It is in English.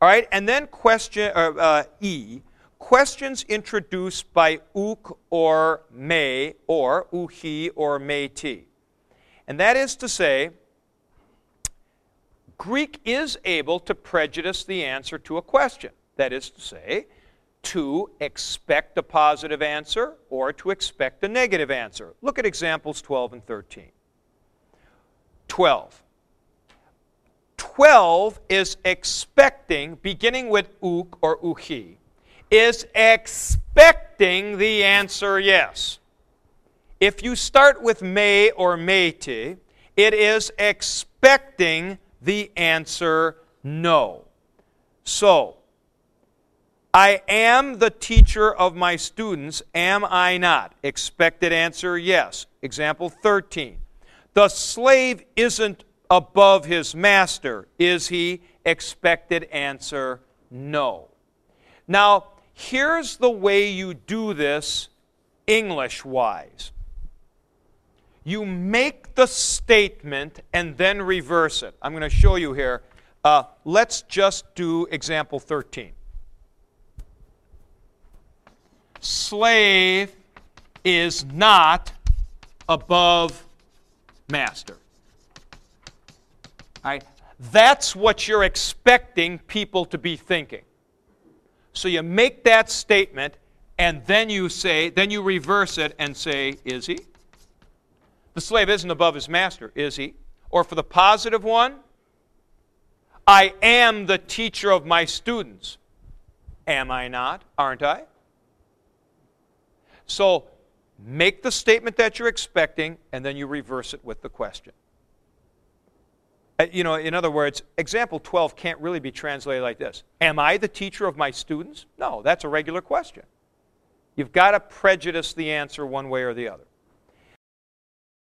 All right, and then question uh, uh, E, questions introduced by ouk or may or uhi or may ti. And that is to say, Greek is able to prejudice the answer to a question. That is to say, to expect a positive answer or to expect a negative answer. Look at examples 12 and 13. 12. 12 is expecting, beginning with ouk or uhi, is expecting the answer yes. If you start with may or meiti, it is expecting the answer no. So, I am the teacher of my students, am I not? Expected answer yes. Example 13. The slave isn't above his master, is he? Expected answer no. Now, here's the way you do this English wise you make the statement and then reverse it. I'm going to show you here. Uh, let's just do example 13. Slave is not above master. That's what you're expecting people to be thinking. So you make that statement and then you say, then you reverse it and say, is he? The slave isn't above his master, is he? Or for the positive one, I am the teacher of my students. Am I not? Aren't I? So make the statement that you're expecting, and then you reverse it with the question. Uh, you know, in other words, example 12 can't really be translated like this Am I the teacher of my students? No, that's a regular question. You've got to prejudice the answer one way or the other.